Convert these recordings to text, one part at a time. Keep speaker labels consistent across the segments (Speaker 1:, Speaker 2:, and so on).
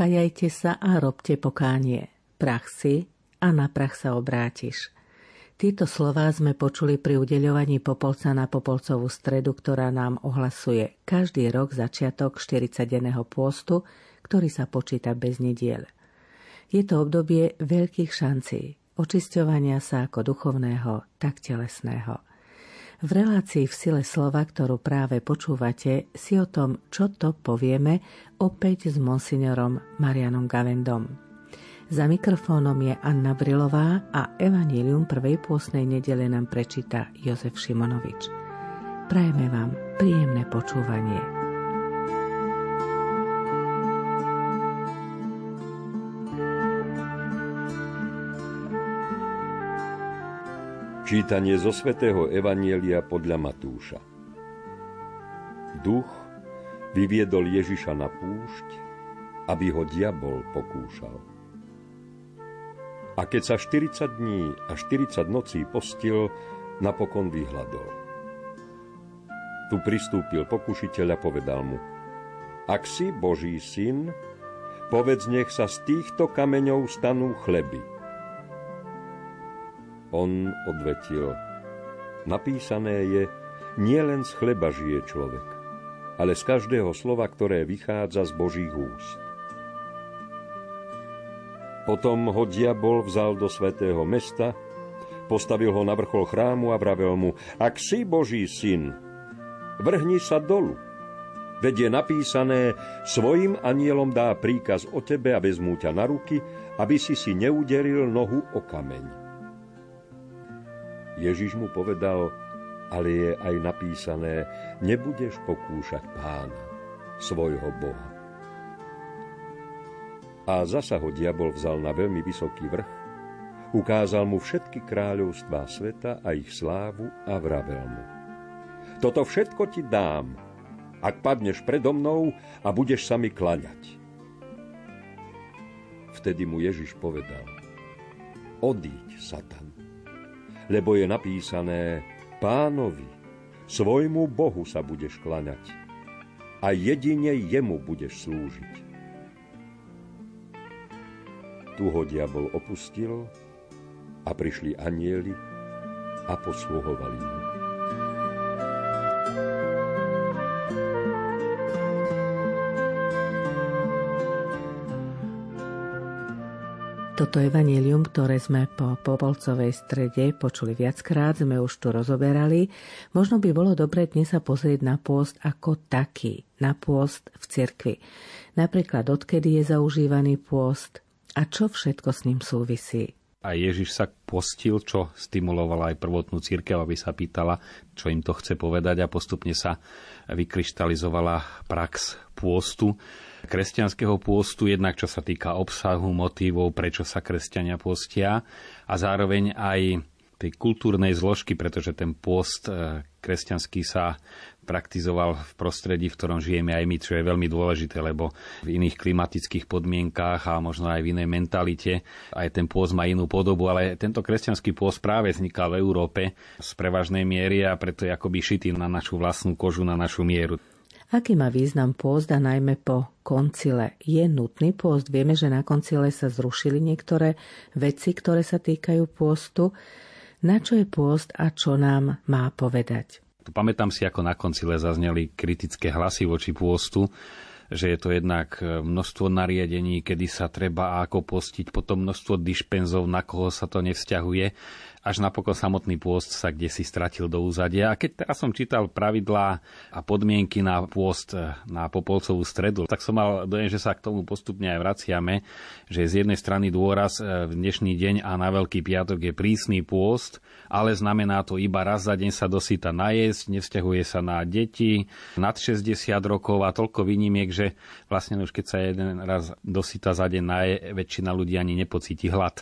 Speaker 1: Kajajte sa a robte pokánie. Prach si a na prach sa obrátiš. Tieto slová sme počuli pri udeľovaní Popolca na Popolcovú stredu, ktorá nám ohlasuje každý rok začiatok 40-denného pôstu, ktorý sa počíta bez nediel. Je to obdobie veľkých šancí, očisťovania sa ako duchovného, tak telesného. V relácii v sile slova, ktorú práve počúvate, si o tom, čo to povieme, opäť s monsignorom Marianom Gavendom. Za mikrofónom je Anna Brilová a Evangelium prvej pôsnej nedele nám prečíta Jozef Šimonovič. Prajeme vám príjemné počúvanie.
Speaker 2: Čítanie zo svätého Evanielia podľa Matúša. Duch vyviedol Ježiša na púšť, aby ho diabol pokúšal. A keď sa 40 dní a 40 nocí postil, napokon vyhľadol. Tu pristúpil pokušiteľ a povedal mu, ak si Boží syn, povedz nech sa z týchto kameňov stanú chleby. On odvetil, napísané je, nie len z chleba žije človek, ale z každého slova, ktoré vychádza z Božích úst. Potom ho diabol vzal do svätého mesta, postavil ho na vrchol chrámu a vravel mu, ak si Boží syn, vrhni sa dolu. Veď je napísané, svojim anielom dá príkaz o tebe a vezmú ťa na ruky, aby si si neuderil nohu o kameň. Ježiš mu povedal, ale je aj napísané, nebudeš pokúšať pána, svojho Boha. A zasa ho diabol vzal na veľmi vysoký vrch, ukázal mu všetky kráľovstvá sveta a ich slávu a vravel mu. Toto všetko ti dám, ak padneš predo mnou a budeš sa mi klaňať. Vtedy mu Ježiš povedal, odíď, Satan, lebo je napísané, pánovi, svojmu Bohu sa budeš klaňať a jedine jemu budeš slúžiť. Tu ho diabol opustil a prišli anieli a posluhovali mu.
Speaker 1: Toto evanílium, ktoré sme po Popolcovej strede počuli viackrát, sme už tu rozoberali. Možno by bolo dobré dnes sa pozrieť na pôst ako taký, na pôst v cirkvi. Napríklad, odkedy je zaužívaný pôst, a čo všetko s ním súvisí?
Speaker 3: A Ježiš sa postil, čo stimulovala aj prvotnú církev, aby sa pýtala, čo im to chce povedať a postupne sa vykryštalizovala prax pôstu, kresťanského pôstu, jednak čo sa týka obsahu, motivov, prečo sa kresťania postia a zároveň aj tej kultúrnej zložky, pretože ten pôst e, kresťanský sa praktizoval v prostredí, v ktorom žijeme aj my, čo je veľmi dôležité, lebo v iných klimatických podmienkách a možno aj v inej mentalite aj ten pôst má inú podobu, ale tento kresťanský pôst práve vznikal v Európe z prevažnej miery a preto je akoby šitý na našu vlastnú kožu, na našu mieru.
Speaker 1: Aký má význam pôst a najmä po koncile? Je nutný pôst? Vieme, že na koncile sa zrušili niektoré veci, ktoré sa týkajú pôstu. Na čo je pôst a čo nám má povedať?
Speaker 3: Pamätám si, ako na koncile zazneli kritické hlasy voči pôstu, že je to jednak e, množstvo nariadení, kedy sa treba ako postiť, potom množstvo dišpenzov, na koho sa to nevzťahuje až napokon samotný pôst sa kde si stratil do úzadia. A keď teraz som čítal pravidlá a podmienky na pôst eh, na Popolcovú stredu, tak som mal dojem, že sa k tomu postupne aj vraciame, že z jednej strany dôraz eh, v dnešný deň a na Veľký piatok je prísny pôst, ale znamená to iba raz za deň sa dosýta najesť, nevzťahuje sa na deti nad 60 rokov a toľko výnimiek, že vlastne už keď sa jeden raz dosýta za deň naje, väčšina ľudí ani nepocíti hlad.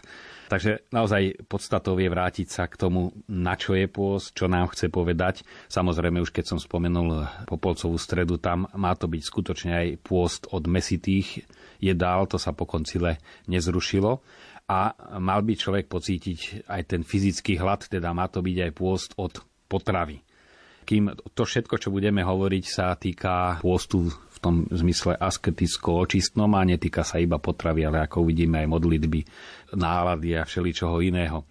Speaker 3: Takže naozaj podstatou je vrátiť sa k tomu, na čo je pôst, čo nám chce povedať. Samozrejme, už keď som spomenul Popolcovú stredu, tam má to byť skutočne aj pôst od mesitých jedál, to sa po koncile nezrušilo. A mal by človek pocítiť aj ten fyzický hlad, teda má to byť aj pôst od potravy kým to všetko, čo budeme hovoriť, sa týka pôstu v tom zmysle asketicko-očistnom a netýka sa iba potravy, ale ako uvidíme aj modlitby, nálady a všeličoho iného.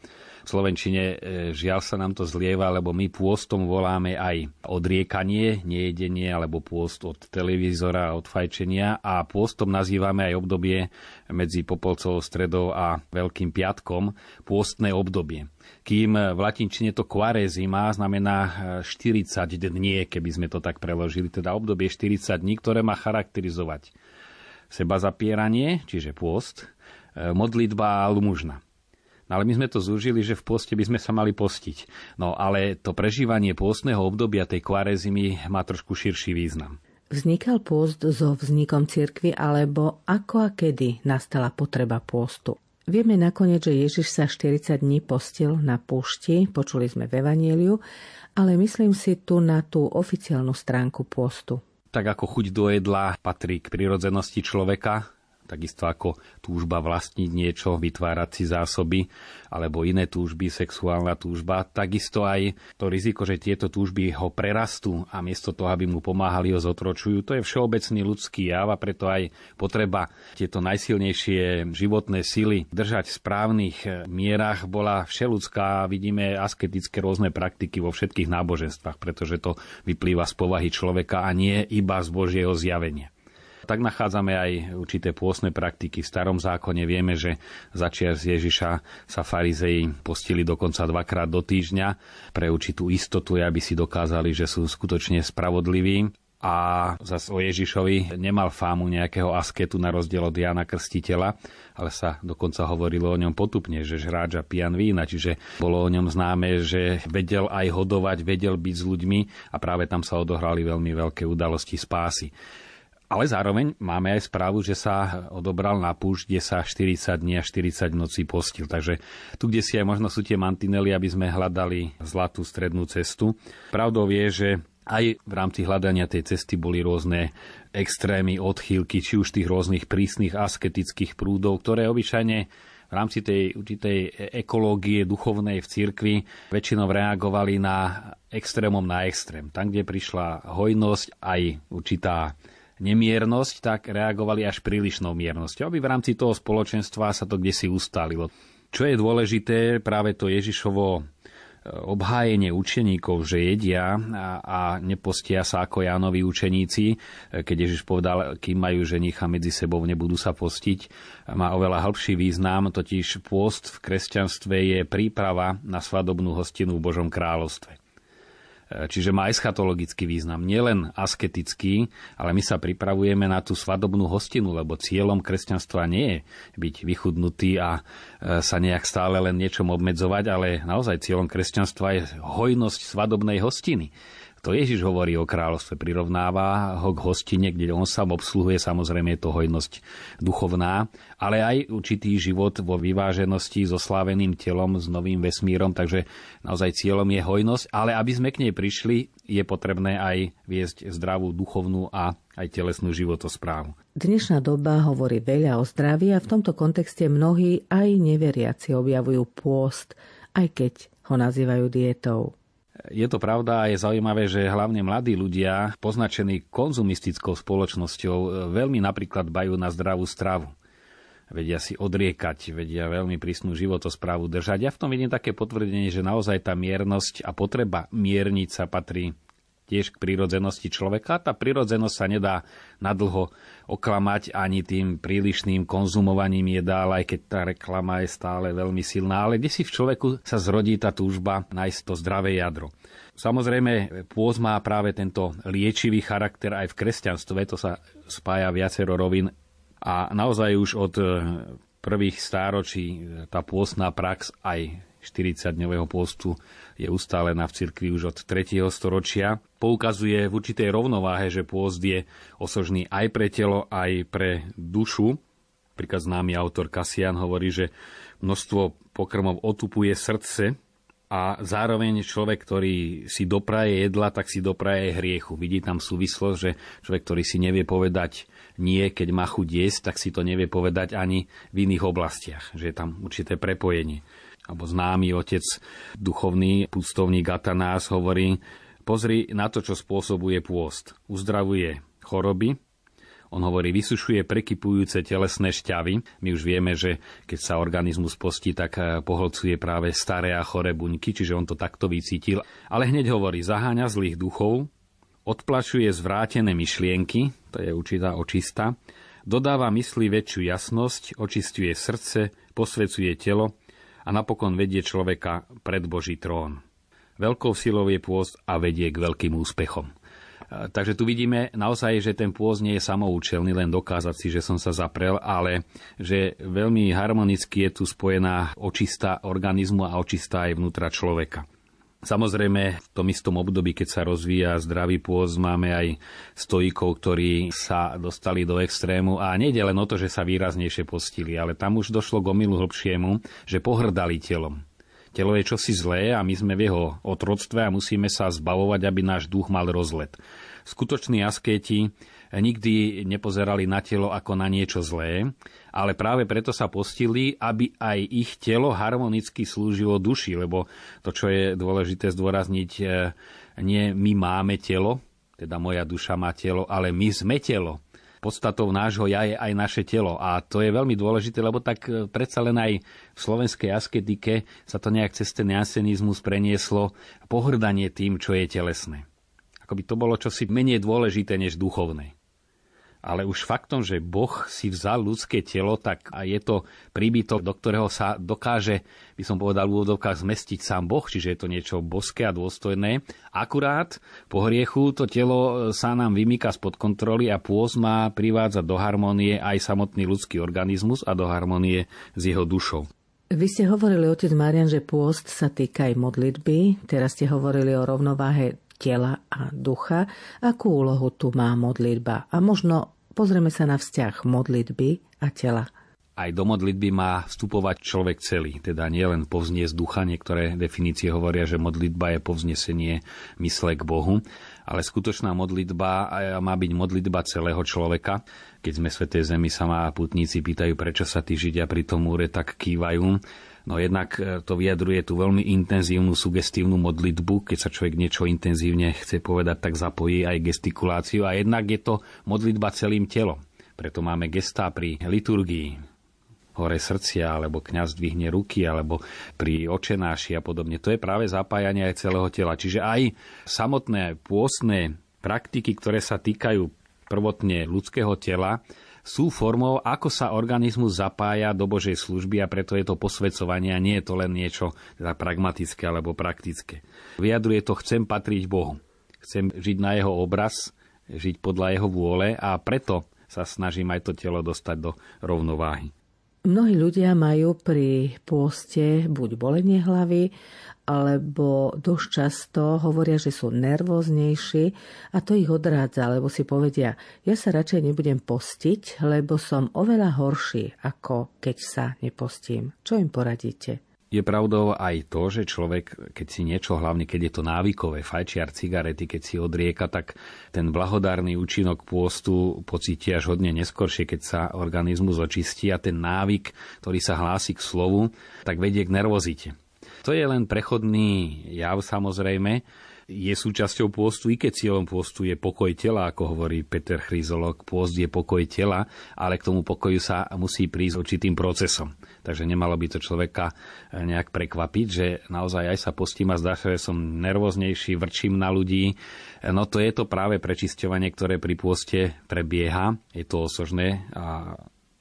Speaker 3: Slovenčine e, žiaľ sa nám to zlieva, lebo my pôstom voláme aj odriekanie, nejedenie alebo pôst od televízora, od fajčenia a pôstom nazývame aj obdobie medzi Popolcovou stredou a Veľkým piatkom, pôstne obdobie kým v latinčine to quaresima znamená 40 dní, keby sme to tak preložili, teda obdobie 40 dní, ktoré má charakterizovať seba zapieranie, čiže pôst, e, modlitba a lumužna. No ale my sme to zúžili, že v poste by sme sa mali postiť. No ale to prežívanie pôstneho obdobia tej kvarezimy má trošku širší význam.
Speaker 1: Vznikal pôst so vznikom cirkvy alebo ako a kedy nastala potreba pôstu? Vieme nakoniec, že Ježiš sa 40 dní postil na púšti, počuli sme v Evanieliu, ale myslím si tu na tú oficiálnu stránku pôstu.
Speaker 3: Tak ako chuť do jedla patrí k prirodzenosti človeka, takisto ako túžba vlastniť niečo, vytvárať si zásoby, alebo iné túžby, sexuálna túžba, takisto aj to riziko, že tieto túžby ho prerastú a miesto toho, aby mu pomáhali, ho zotročujú, to je všeobecný ľudský jav a preto aj potreba tieto najsilnejšie životné sily držať v správnych mierach bola všeludská. Vidíme asketické rôzne praktiky vo všetkých náboženstvách, pretože to vyplýva z povahy človeka a nie iba z Božieho zjavenia tak nachádzame aj určité pôsne praktiky. V starom zákone vieme, že začiar z Ježiša sa farizei postili dokonca dvakrát do týždňa pre určitú istotu, aby si dokázali, že sú skutočne spravodliví a zase o Ježišovi nemal fámu nejakého asketu na rozdiel od Jana Krstiteľa, ale sa dokonca hovorilo o ňom potupne, že žráč a pijan vína, čiže bolo o ňom známe, že vedel aj hodovať, vedel byť s ľuďmi a práve tam sa odohrali veľmi veľké udalosti spásy. Ale zároveň máme aj správu, že sa odobral na púšť, kde sa 40 dní a 40 nocí postil. Takže tu, kde si aj možno sú tie mantinely, aby sme hľadali zlatú strednú cestu. Pravdou je, že aj v rámci hľadania tej cesty boli rôzne extrémy, odchýlky, či už tých rôznych prísnych asketických prúdov, ktoré obyčajne v rámci tej určitej ekológie duchovnej v cirkvi väčšinou reagovali na extrémom na extrém. Tam, kde prišla hojnosť, aj určitá nemiernosť, tak reagovali až prílišnou miernosťou, aby v rámci toho spoločenstva sa to kde si ustalilo. Čo je dôležité, práve to Ježišovo e, obhájenie učeníkov, že jedia a, a nepostia sa ako Jánovi učeníci, e, keď Ježiš povedal, kým majú ženicha medzi sebou, nebudú sa postiť, má oveľa hĺbší význam, totiž pôst v kresťanstve je príprava na svadobnú hostinu v Božom kráľovstve. Čiže má eschatologický význam, nielen asketický, ale my sa pripravujeme na tú svadobnú hostinu, lebo cieľom kresťanstva nie je byť vychudnutý a e, sa nejak stále len niečom obmedzovať, ale naozaj cieľom kresťanstva je hojnosť svadobnej hostiny. To Ježiš hovorí o kráľovstve, prirovnáva ho k hostine, kde on sám obsluhuje, samozrejme je to hojnosť duchovná, ale aj určitý život vo vyváženosti so sláveným telom, s novým vesmírom, takže naozaj cieľom je hojnosť, ale aby sme k nej prišli, je potrebné aj viesť zdravú duchovnú a aj telesnú životosprávu.
Speaker 1: Dnešná doba hovorí veľa o zdraví a v tomto kontexte mnohí aj neveriaci objavujú pôst, aj keď ho nazývajú dietou.
Speaker 3: Je to pravda a je zaujímavé, že hlavne mladí ľudia, poznačení konzumistickou spoločnosťou, e, veľmi napríklad bajú na zdravú stravu. Vedia si odriekať, vedia veľmi prísnu životosprávu držať. Ja v tom vidím také potvrdenie, že naozaj tá miernosť a potreba mierniť sa patrí tiež k prírodzenosti človeka. Tá prírodzenosť sa nedá nadlho oklamať ani tým prílišným konzumovaním jedál, aj keď tá reklama je stále veľmi silná, ale kde si v človeku sa zrodí tá túžba nájsť to zdravé jadro. Samozrejme, pôz má práve tento liečivý charakter aj v kresťanstve, to sa spája viacero rovin a naozaj už od prvých stáročí tá pôstna prax aj 40-dňového postu je ustálená v cirkvi už od 3. storočia. Poukazuje v určitej rovnováhe, že pôst je osožný aj pre telo, aj pre dušu. Príklad známy autor Kasian hovorí, že množstvo pokrmov otupuje srdce a zároveň človek, ktorý si dopraje jedla, tak si dopraje hriechu. Vidí tam súvislosť, že človek, ktorý si nevie povedať nie, keď má chuť jesť, tak si to nevie povedať ani v iných oblastiach. Že je tam určité prepojenie alebo známy otec duchovný, pustovník Atanás hovorí, pozri na to, čo spôsobuje pôst. Uzdravuje choroby, On hovorí, vysušuje prekypujúce telesné šťavy. My už vieme, že keď sa organizmus postí, tak eh, poholcuje práve staré a choré buňky, čiže on to takto vycítil. Ale hneď hovorí, zaháňa zlých duchov, odplašuje zvrátené myšlienky, to je určitá očista, dodáva mysli väčšiu jasnosť, očistuje srdce, posvecuje telo a napokon vedie človeka pred Boží trón. Veľkou silou je pôst a vedie k veľkým úspechom. Takže tu vidíme naozaj, že ten pôz nie je samoučelný, len dokázať si, že som sa zaprel, ale že veľmi harmonicky je tu spojená očista organizmu a očista aj vnútra človeka. Samozrejme, v tom istom období, keď sa rozvíja zdravý pôz, máme aj stojíkov, ktorí sa dostali do extrému a nejde len o to, že sa výraznejšie postili, ale tam už došlo k omilu hlbšiemu, že pohrdali telom. Telo je čosi zlé a my sme v jeho otroctve a musíme sa zbavovať, aby náš duch mal rozlet. Skutoční askéti nikdy nepozerali na telo ako na niečo zlé, ale práve preto sa postili, aby aj ich telo harmonicky slúžilo duši, lebo to, čo je dôležité zdôrazniť, e, nie my máme telo, teda moja duša má telo, ale my sme telo podstatou nášho ja je aj naše telo. A to je veľmi dôležité, lebo tak e, predsa len aj v slovenskej asketike sa to nejak cez ten jasenizmus prenieslo pohrdanie tým, čo je telesné. Akoby to bolo čosi menej dôležité než duchovné ale už faktom, že Boh si vzal ľudské telo, tak a je to príbytok, do ktorého sa dokáže, by som povedal v úvodovkách, zmestiť sám Boh, čiže je to niečo boské a dôstojné. Akurát po hriechu to telo sa nám vymýka spod kontroly a pôz má privádzať do harmonie aj samotný ľudský organizmus a do harmonie s jeho dušou.
Speaker 1: Vy ste hovorili, otec Marian, že pôst sa týka aj modlitby. Teraz ste hovorili o rovnováhe tela a ducha. Akú úlohu tu má modlitba? A možno Pozrieme sa na vzťah modlitby a tela.
Speaker 3: Aj do modlitby má vstupovať človek celý, teda nielen povzniesť ducha, niektoré definície hovoria, že modlitba je povznesenie mysle k Bohu, ale skutočná modlitba má byť modlitba celého človeka. Keď sme Svetej Zemi, sa má putníci pýtajú, prečo sa tí Židia pri tom múre tak kývajú. No jednak e, to vyjadruje tú veľmi intenzívnu sugestívnu modlitbu, keď sa človek niečo intenzívne chce povedať, tak zapojí aj gestikuláciu a jednak je to modlitba celým telom. Preto máme gestá pri liturgii, hore srdcia, alebo kňaz dvihne ruky, alebo pri očenáši a podobne. To je práve zapájanie aj celého tela. Čiže aj samotné pôstne praktiky, ktoré sa týkajú prvotne ľudského tela, sú formou, ako sa organizmus zapája do Božej služby a preto je to posvedcovanie a nie je to len niečo teda pragmatické alebo praktické. Vyjadruje to, chcem patriť Bohu. Chcem žiť na jeho obraz, žiť podľa jeho vôle a preto sa snažím aj to telo dostať do rovnováhy.
Speaker 1: Mnohí ľudia majú pri pôste buď bolenie hlavy, alebo dosť často hovoria, že sú nervóznejší a to ich odrádza, lebo si povedia, ja sa radšej nebudem postiť, lebo som oveľa horší, ako keď sa nepostím. Čo im poradíte?
Speaker 3: Je pravdou aj to, že človek, keď si niečo, hlavne keď je to návykové, fajčiar, cigarety, keď si odrieka, tak ten blahodárny účinok pôstu pocíti až hodne neskoršie, keď sa organizmus očistí a ten návyk, ktorý sa hlási k slovu, tak vedie k nervozite. To je len prechodný jav samozrejme, je súčasťou pôstu, i keď cieľom pôstu je pokoj tela, ako hovorí Peter Chryzolog. Pôst je pokoj tela, ale k tomu pokoju sa musí prísť určitým procesom. Takže nemalo by to človeka nejak prekvapiť, že naozaj aj sa postím a zdá sa, že som nervóznejší, vrčím na ľudí. No to je to práve prečisťovanie, ktoré pri pôste prebieha. Je to osožné a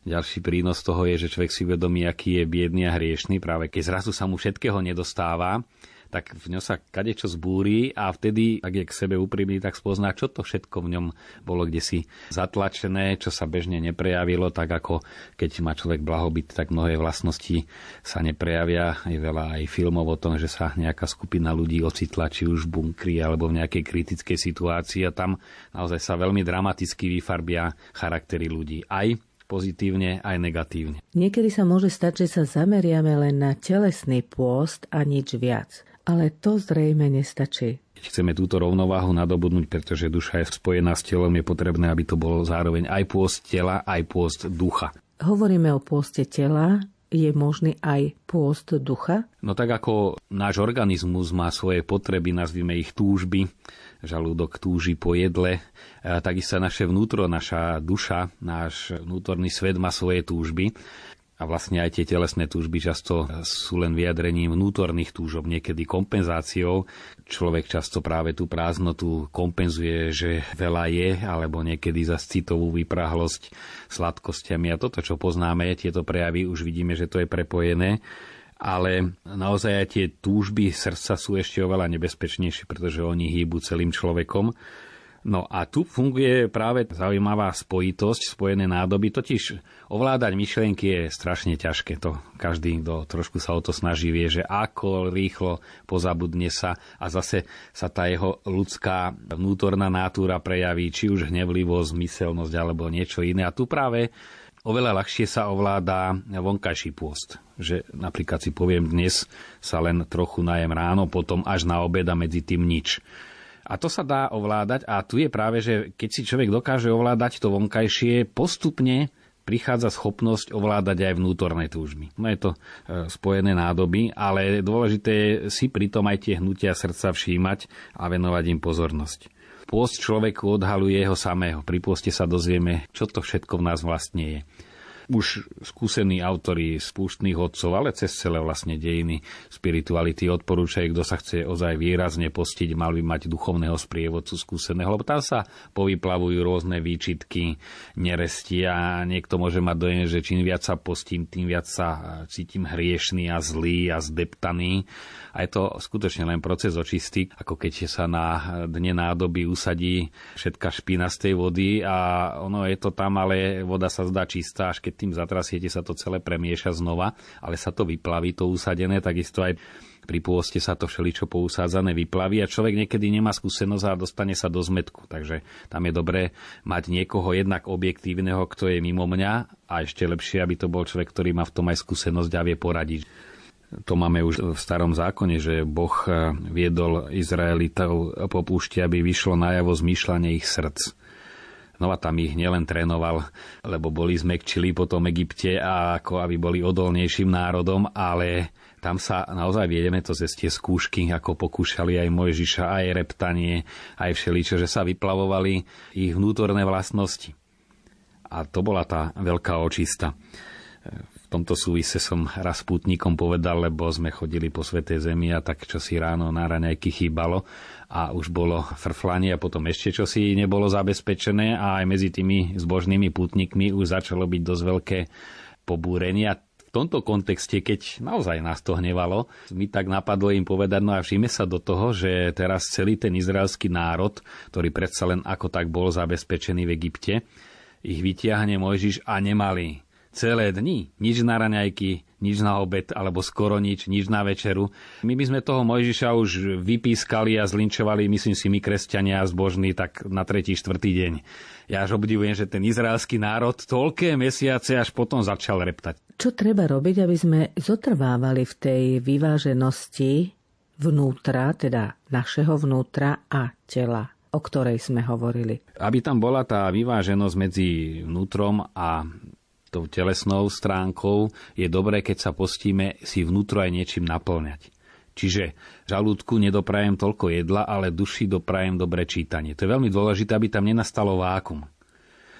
Speaker 3: ďalší prínos toho je, že človek si uvedomí, aký je biedný a hriešný, práve keď zrazu sa mu všetkého nedostáva, tak v ňom sa kadečo zbúri a vtedy, ak je k sebe úprimný, tak spozná, čo to všetko v ňom bolo kde si zatlačené, čo sa bežne neprejavilo, tak ako keď má človek blahobyt, tak mnohé vlastnosti sa neprejavia. Je veľa aj filmov o tom, že sa nejaká skupina ľudí ocitla, či už v bunkri alebo v nejakej kritickej situácii a tam naozaj sa veľmi dramaticky vyfarbia charaktery ľudí. Aj pozitívne aj negatívne.
Speaker 1: Niekedy sa môže stať, že sa zameriame len na telesný pôst a nič viac. Ale to zrejme nestačí.
Speaker 3: Keď chceme túto rovnováhu nadobudnúť, pretože duša je spojená s telom, je potrebné, aby to bolo zároveň aj pôst tela, aj pôst ducha.
Speaker 1: Hovoríme o pôste tela, je možný aj pôst ducha?
Speaker 3: No tak ako náš organizmus má svoje potreby, nazvime ich túžby, žalúdok túži po jedle, takisto naše vnútro, naša duša, náš vnútorný svet má svoje túžby. A vlastne aj tie telesné túžby často sú len vyjadrením vnútorných túžob, niekedy kompenzáciou. Človek často práve tú prázdnotu kompenzuje, že veľa je, alebo niekedy za citovú vyprahlosť sladkosťami. A toto, čo poznáme, tieto prejavy, už vidíme, že to je prepojené ale naozaj aj tie túžby srdca sú ešte oveľa nebezpečnejšie, pretože oni hýbu celým človekom. No a tu funguje práve zaujímavá spojitosť, spojené nádoby, totiž ovládať myšlienky je strašne ťažké. To každý, kto trošku sa o to snaží, vie, že ako rýchlo pozabudne sa a zase sa tá jeho ľudská vnútorná natúra prejaví, či už hnevlivosť, myselnosť alebo niečo iné. A tu práve oveľa ľahšie sa ovláda vonkajší pôst. Že napríklad si poviem, dnes sa len trochu najem ráno, potom až na obeda medzi tým nič. A to sa dá ovládať a tu je práve, že keď si človek dokáže ovládať to vonkajšie, postupne prichádza schopnosť ovládať aj vnútorné túžby. No je to e, spojené nádoby, ale dôležité je si pritom aj tie hnutia srdca všímať a venovať im pozornosť. Pôst človeku odhaluje jeho samého. Pri pôste sa dozvieme, čo to všetko v nás vlastne je už skúsení autori z púštnych odcov, ale cez celé vlastne dejiny spirituality odporúčajú, kto sa chce ozaj výrazne postiť, mal by mať duchovného sprievodcu skúseného, lebo tam sa povyplavujú rôzne výčitky, neresti a niekto môže mať dojem, že čím viac sa postím, tým viac sa cítim hriešný a zlý a zdeptaný. A je to skutočne len proces očistý, ako keď sa na dne nádoby usadí všetka špina z tej vody a ono je to tam, ale voda sa zdá čistá, až keď tým zatrasiete sa to celé premieša znova, ale sa to vyplaví, to usadené, takisto aj pri pôste sa to všeličo pousádzané vyplaví a človek niekedy nemá skúsenosť a dostane sa do zmetku. Takže tam je dobré mať niekoho jednak objektívneho, kto je mimo mňa a ešte lepšie, aby to bol človek, ktorý má v tom aj skúsenosť a vie poradiť. To máme už v starom zákone, že Boh viedol Izraelitov po púšti, aby vyšlo najavo zmýšľanie ich srdc No a tam ich nielen trénoval, lebo boli zmekčili po tom Egypte a ako aby boli odolnejším národom, ale tam sa naozaj viedeme to cez tie skúšky, ako pokúšali aj Mojžiša, aj reptanie, aj všeličo, že sa vyplavovali ich vnútorné vlastnosti. A to bola tá veľká očista. Tomto súvise som raz pútnikom povedal, lebo sme chodili po Svetej Zemi a tak čo ráno na raňajky chýbalo a už bolo frflanie a potom ešte čo nebolo zabezpečené a aj medzi tými zbožnými pútnikmi už začalo byť dosť veľké pobúrenie. A v tomto kontexte, keď naozaj nás to hnevalo, mi tak napadlo im povedať, no a všime sa do toho, že teraz celý ten izraelský národ, ktorý predsa len ako tak bol zabezpečený v Egypte, ich vytiahne Mojžiš a nemali celé dni. Nič na raňajky, nič na obed, alebo skoro nič, nič na večeru. My by sme toho Mojžiša už vypískali a zlinčovali, myslím si, my kresťania zbožní, tak na tretí, štvrtý deň. Ja až obdivujem, že ten izraelský národ toľké mesiace až potom začal reptať.
Speaker 1: Čo treba robiť, aby sme zotrvávali v tej vyváženosti vnútra, teda našeho vnútra a tela? o ktorej sme hovorili.
Speaker 3: Aby tam bola tá vyváženosť medzi vnútrom a tou telesnou stránkou, je dobré, keď sa postíme si vnútro aj niečím naplňať. Čiže žalúdku nedoprajem toľko jedla, ale duši doprajem dobre čítanie. To je veľmi dôležité, aby tam nenastalo vákum.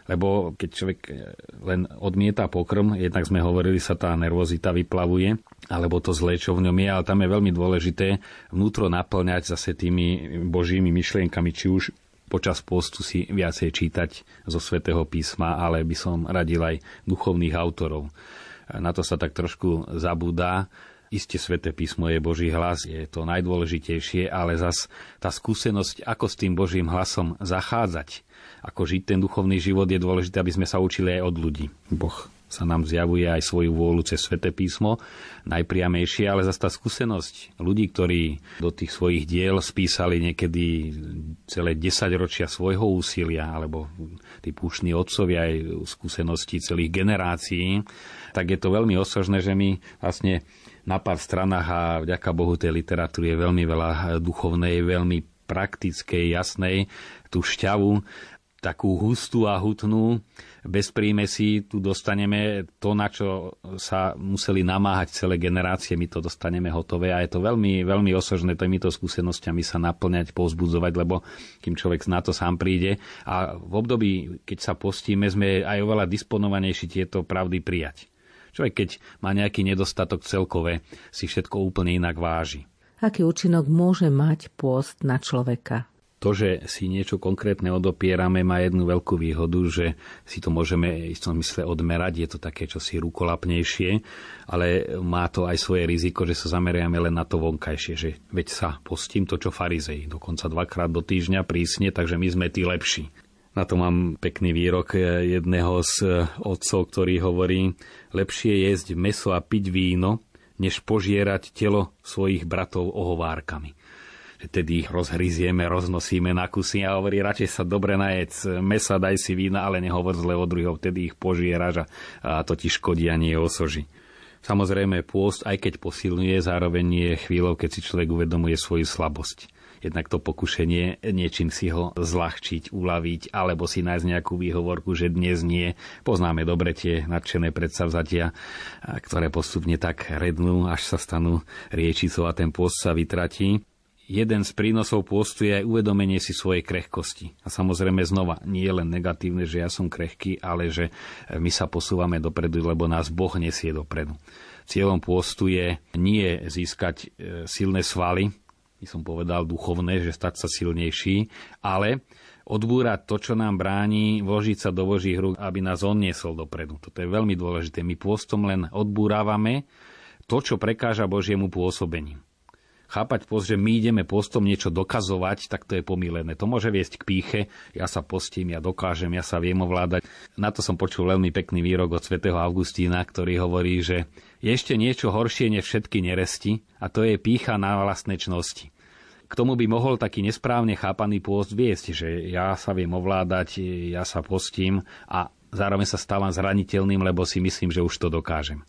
Speaker 3: Lebo keď človek eh, len odmieta pokrm, jednak sme hovorili, sa tá nervozita vyplavuje, alebo to zlé, čo v ňom je, ale tam je veľmi dôležité vnútro naplňať zase tými božími myšlienkami, či už počas postu si viacej čítať zo svätého písma, ale by som radil aj duchovných autorov. Na to sa tak trošku zabúda. Isté sväté písmo je Boží hlas, je to najdôležitejšie, ale zas tá skúsenosť, ako s tým Božím hlasom zachádzať, ako žiť ten duchovný život, je dôležité, aby sme sa učili aj od ľudí. Boh sa nám zjavuje aj svoju vôľu cez Svete písmo, najpriamejšie, ale zase tá skúsenosť ľudí, ktorí do tých svojich diel spísali niekedy celé 10 ročia svojho úsilia, alebo tí púšni otcovia aj skúsenosti celých generácií, tak je to veľmi osožné, že my vlastne na pár stranách a vďaka Bohu tej literatúry je veľmi veľa duchovnej, veľmi praktickej, jasnej, tú šťavu takú hustú a hutnú. Bez prímesí tu dostaneme to, na čo sa museli namáhať celé generácie, my to dostaneme hotové a je to veľmi, veľmi osožné týmito skúsenostiami sa naplňať, povzbudzovať, lebo kým človek na to sám príde a v období, keď sa postíme, sme aj oveľa disponovanejší tieto pravdy prijať. Človek, keď má nejaký nedostatok celkové, si všetko úplne inak váži.
Speaker 1: Aký účinok môže mať pôst na človeka?
Speaker 3: To, že si niečo konkrétne odopierame, má jednu veľkú výhodu, že si to môžeme v istom mysle odmerať, je to také čosi rukolapnejšie, ale má to aj svoje riziko, že sa zameriame len na to vonkajšie, že veď sa postím to, čo farizej, dokonca dvakrát do týždňa prísne, takže my sme tí lepší. Na to mám pekný výrok jedného z otcov, ktorý hovorí, lepšie jesť meso a piť víno, než požierať telo svojich bratov ohovárkami vtedy ich rozhryzieme, roznosíme na kusy a hovorí, radšej sa dobre najec mesa, daj si vína, ale nehovor zle o druhého, vtedy ich požieraš a, a to ti škodí a nie osoži. Samozrejme, pôst, aj keď posilňuje, zároveň je chvíľou, keď si človek uvedomuje svoju slabosť. Jednak to pokušenie niečím si ho zľahčiť, uľaviť, alebo si nájsť nejakú výhovorku, že dnes nie. Poznáme dobre tie nadšené predsavzatia, ktoré postupne tak rednú, až sa stanú riečicou a ten pôst sa vytratí jeden z prínosov pôstu je aj uvedomenie si svojej krehkosti. A samozrejme znova, nie je len negatívne, že ja som krehký, ale že my sa posúvame dopredu, lebo nás Boh nesie dopredu. Cieľom pôstu je nie získať e, silné svaly, by som povedal duchovné, že stať sa silnejší, ale odbúrať to, čo nám bráni, vložiť sa do Božích rúk, aby nás On niesol dopredu. Toto je veľmi dôležité. My pôstom len odbúrávame to, čo prekáža Božiemu pôsobeniu chápať post, že my ideme postom niečo dokazovať, tak to je pomílené. To môže viesť k píche, ja sa postím, ja dokážem, ja sa viem ovládať. Na to som počul veľmi pekný výrok od svätého Augustína, ktorý hovorí, že ešte niečo horšie než všetky neresti a to je pícha na vlastné čnosti. K tomu by mohol taký nesprávne chápaný pôst viesť, že ja sa viem ovládať, ja sa postím a zároveň sa stávam zraniteľným, lebo si myslím, že už to dokážem.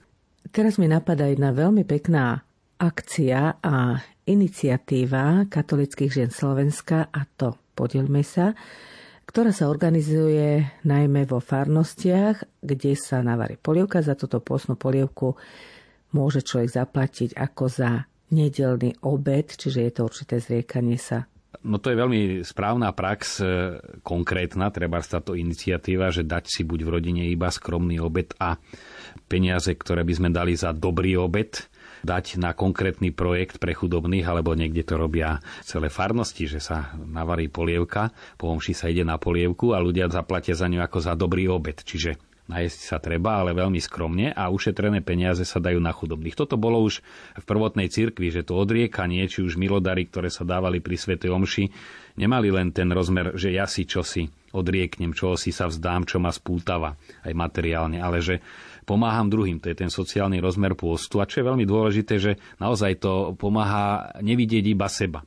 Speaker 1: Teraz mi napadá jedna veľmi pekná akcia a iniciatíva katolických žien Slovenska a to Podelme sa, ktorá sa organizuje najmä vo farnostiach, kde sa navarí polievka. Za túto pôsnu polievku môže človek zaplatiť ako za nedelný obed, čiže je to určité zriekanie sa
Speaker 3: No to je veľmi správna prax, e, konkrétna, treba táto iniciatíva, že dať si buď v rodine iba skromný obed a peniaze, ktoré by sme dali za dobrý obed, dať na konkrétny projekt pre chudobných, alebo niekde to robia celé farnosti, že sa navarí polievka, po omši sa ide na polievku a ľudia zaplatia za ňu ako za dobrý obed. Čiže najesť sa treba, ale veľmi skromne a ušetrené peniaze sa dajú na chudobných. Toto bolo už v prvotnej cirkvi, že to odriekanie, či už milodary, ktoré sa dávali pri Svetej Omši, nemali len ten rozmer, že ja si čosi odrieknem, čoho si sa vzdám, čo ma spútava aj materiálne, ale že pomáham druhým. To je ten sociálny rozmer pôstu. A čo je veľmi dôležité, že naozaj to pomáha nevidieť iba seba.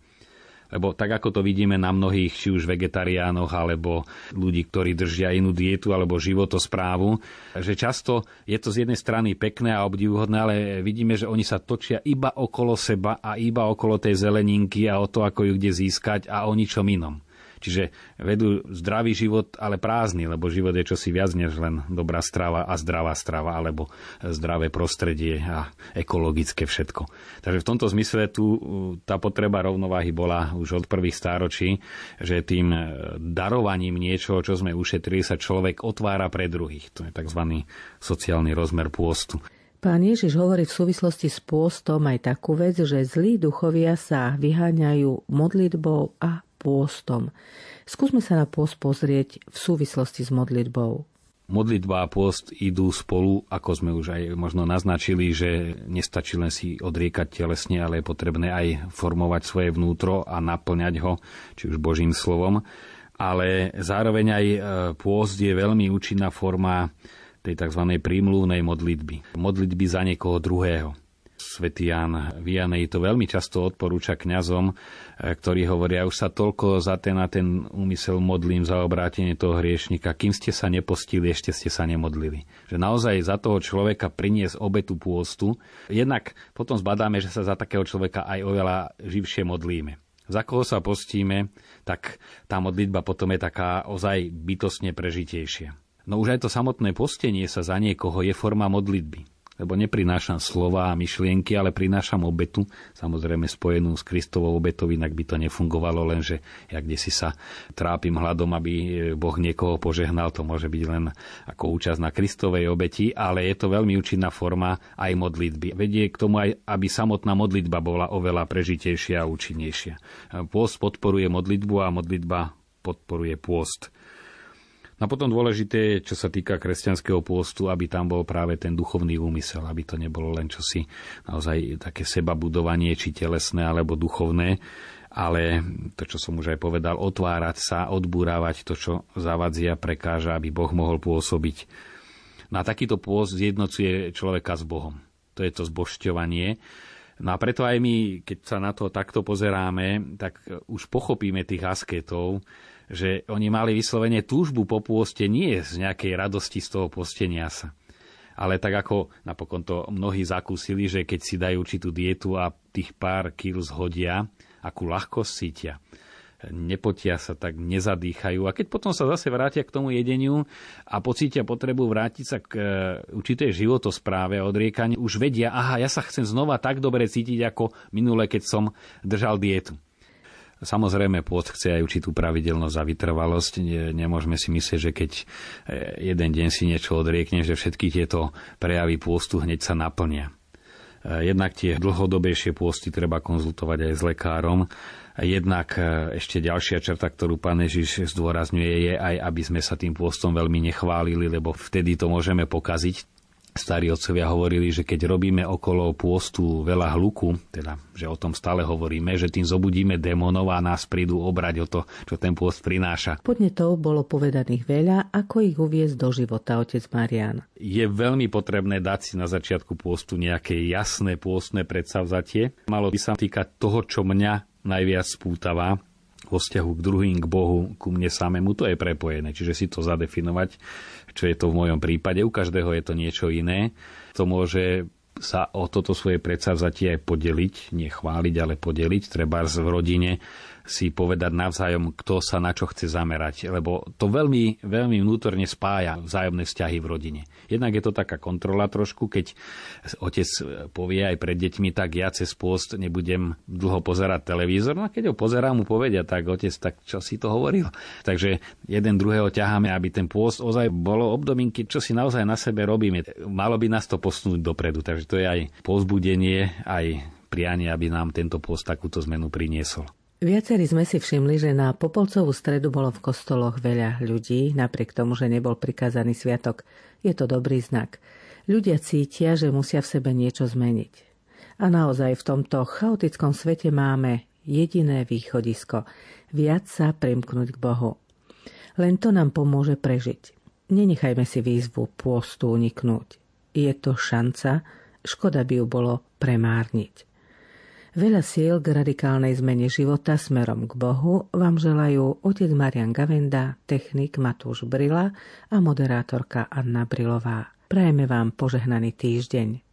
Speaker 3: Lebo tak ako to vidíme na mnohých, či už vegetariánoch, alebo ľudí, ktorí držia inú dietu, alebo životosprávu, že často je to z jednej strany pekné a obdivuhodné, ale vidíme, že oni sa točia iba okolo seba a iba okolo tej zeleninky a o to, ako ju kde získať a o ničom inom. Čiže vedú zdravý život, ale prázdny, lebo život je čosi viac než len dobrá strava a zdravá strava, alebo zdravé prostredie a ekologické všetko. Takže v tomto zmysle tu tá potreba rovnováhy bola už od prvých stáročí, že tým darovaním niečoho, čo sme ušetrili, sa človek otvára pre druhých. To je tzv. sociálny rozmer pôstu.
Speaker 1: Pán Ježiš hovorí v súvislosti s pôstom aj takú vec, že zlí duchovia sa vyháňajú modlitbou a pôstom. Skúsme sa na pôst pozrieť v súvislosti s modlitbou.
Speaker 3: Modlitba a pôst idú spolu, ako sme už aj možno naznačili, že nestačí len si odriekať telesne, ale je potrebné aj formovať svoje vnútro a naplňať ho, či už Božím slovom. Ale zároveň aj e, pôst je veľmi účinná forma tej tzv. prímluvnej modlitby. Modlitby za niekoho druhého. Svetý Ján Vianej to veľmi často odporúča kňazom, e, ktorí hovoria, už sa toľko za ten a ten úmysel modlím za obrátenie toho hriešnika, kým ste sa nepostili, ešte ste sa nemodlili. Že naozaj za toho človeka priniesť obetu pôstu, jednak potom zbadáme, že sa za takého človeka aj oveľa živšie modlíme za koho sa postíme, tak tá modlitba potom je taká ozaj bytostne prežitejšia. No už aj to samotné postenie sa za niekoho je forma modlitby lebo neprinášam slova a myšlienky, ale prinášam obetu, samozrejme spojenú s Kristovou obetou, inak by to nefungovalo, lenže ja kde si sa trápim hľadom, aby Boh niekoho požehnal, to môže byť len ako účasť na Kristovej obeti, ale je to veľmi účinná forma aj modlitby. Vedie k tomu aj, aby samotná modlitba bola oveľa prežitejšia a účinnejšia. Pôst podporuje modlitbu a modlitba podporuje pôst. No a potom dôležité čo sa týka kresťanského pôstu, aby tam bol práve ten duchovný úmysel, aby to nebolo len čosi naozaj také seba budovanie, či telesné alebo duchovné, ale to, čo som už aj povedal, otvárať sa, odburávať to, čo zavadzia, prekáža, aby Boh mohol pôsobiť. No a takýto pôst zjednocuje človeka s Bohom. To je to zbošťovanie. No a preto aj my, keď sa na to takto pozeráme, tak už pochopíme tých asketov, že oni mali vyslovene túžbu po pôste nie z nejakej radosti z toho postenia sa. Ale tak ako napokon to mnohí zakúsili, že keď si dajú určitú dietu a tých pár kil zhodia, akú ľahkosť cítia nepotia sa, tak nezadýchajú. A keď potom sa zase vrátia k tomu jedeniu a pocítia potrebu vrátiť sa k e, určitej životospráve a odriekaniu, už vedia, aha, ja sa chcem znova tak dobre cítiť ako minule, keď som držal dietu. Samozrejme, pôst chce aj určitú pravidelnosť a vytrvalosť. Nemôžeme si myslieť, že keď e, jeden deň si niečo odriekne, že všetky tieto prejavy pôstu hneď sa naplnia. E, jednak tie dlhodobejšie pôsty treba konzultovať aj s lekárom. Jednak e, ešte ďalšia črta, ktorú pán Ježiš zdôrazňuje, je aj, aby sme sa tým pôstom veľmi nechválili, lebo vtedy to môžeme pokaziť starí otcovia hovorili, že keď robíme okolo pôstu veľa hluku, teda, že o tom stále hovoríme, že tým zobudíme démonov a nás prídu obrať o to, čo ten pôst prináša.
Speaker 1: Podnetov bolo povedaných veľa, ako ich uviezť do života, otec Marian.
Speaker 3: Je veľmi potrebné dať si na začiatku pôstu nejaké jasné pôstne predsavzatie. Malo by sa týkať toho, čo mňa najviac spútava, vo vzťahu k druhým, k Bohu, ku mne samému, to je prepojené. Čiže si to zadefinovať, čo je to v mojom prípade. U každého je to niečo iné. To môže sa o toto svoje predsavzatie aj podeliť, nie chváliť, ale podeliť. Treba v rodine si povedať navzájom, kto sa na čo chce zamerať, lebo to veľmi, veľmi vnútorne spája vzájomné vzťahy v rodine. Jednak je to taká kontrola trošku, keď otec povie aj pred deťmi, tak ja cez pôst nebudem dlho pozerať televízor, no a keď ho pozerám, mu povedia, tak otec, tak čo si to hovoril? Takže jeden druhého ťaháme, aby ten pôst ozaj bolo obdobím, keď čo si naozaj na sebe robíme. Malo by nás to posunúť dopredu, takže to je aj pozbudenie, aj prianie, aby nám tento post takúto zmenu priniesol.
Speaker 1: Viacerí sme si všimli, že na Popolcovú stredu bolo v kostoloch veľa ľudí, napriek tomu, že nebol prikázaný sviatok. Je to dobrý znak. Ľudia cítia, že musia v sebe niečo zmeniť. A naozaj v tomto chaotickom svete máme jediné východisko. Viac sa primknúť k Bohu. Len to nám pomôže prežiť. Nenechajme si výzvu pôstu uniknúť. Je to šanca, škoda by ju bolo premárniť. Veľa síl k radikálnej zmene života smerom k Bohu vám želajú otec Marian Gavenda, technik Matúš Brila a moderátorka Anna Brilová. Prajeme vám požehnaný týždeň.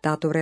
Speaker 4: Táto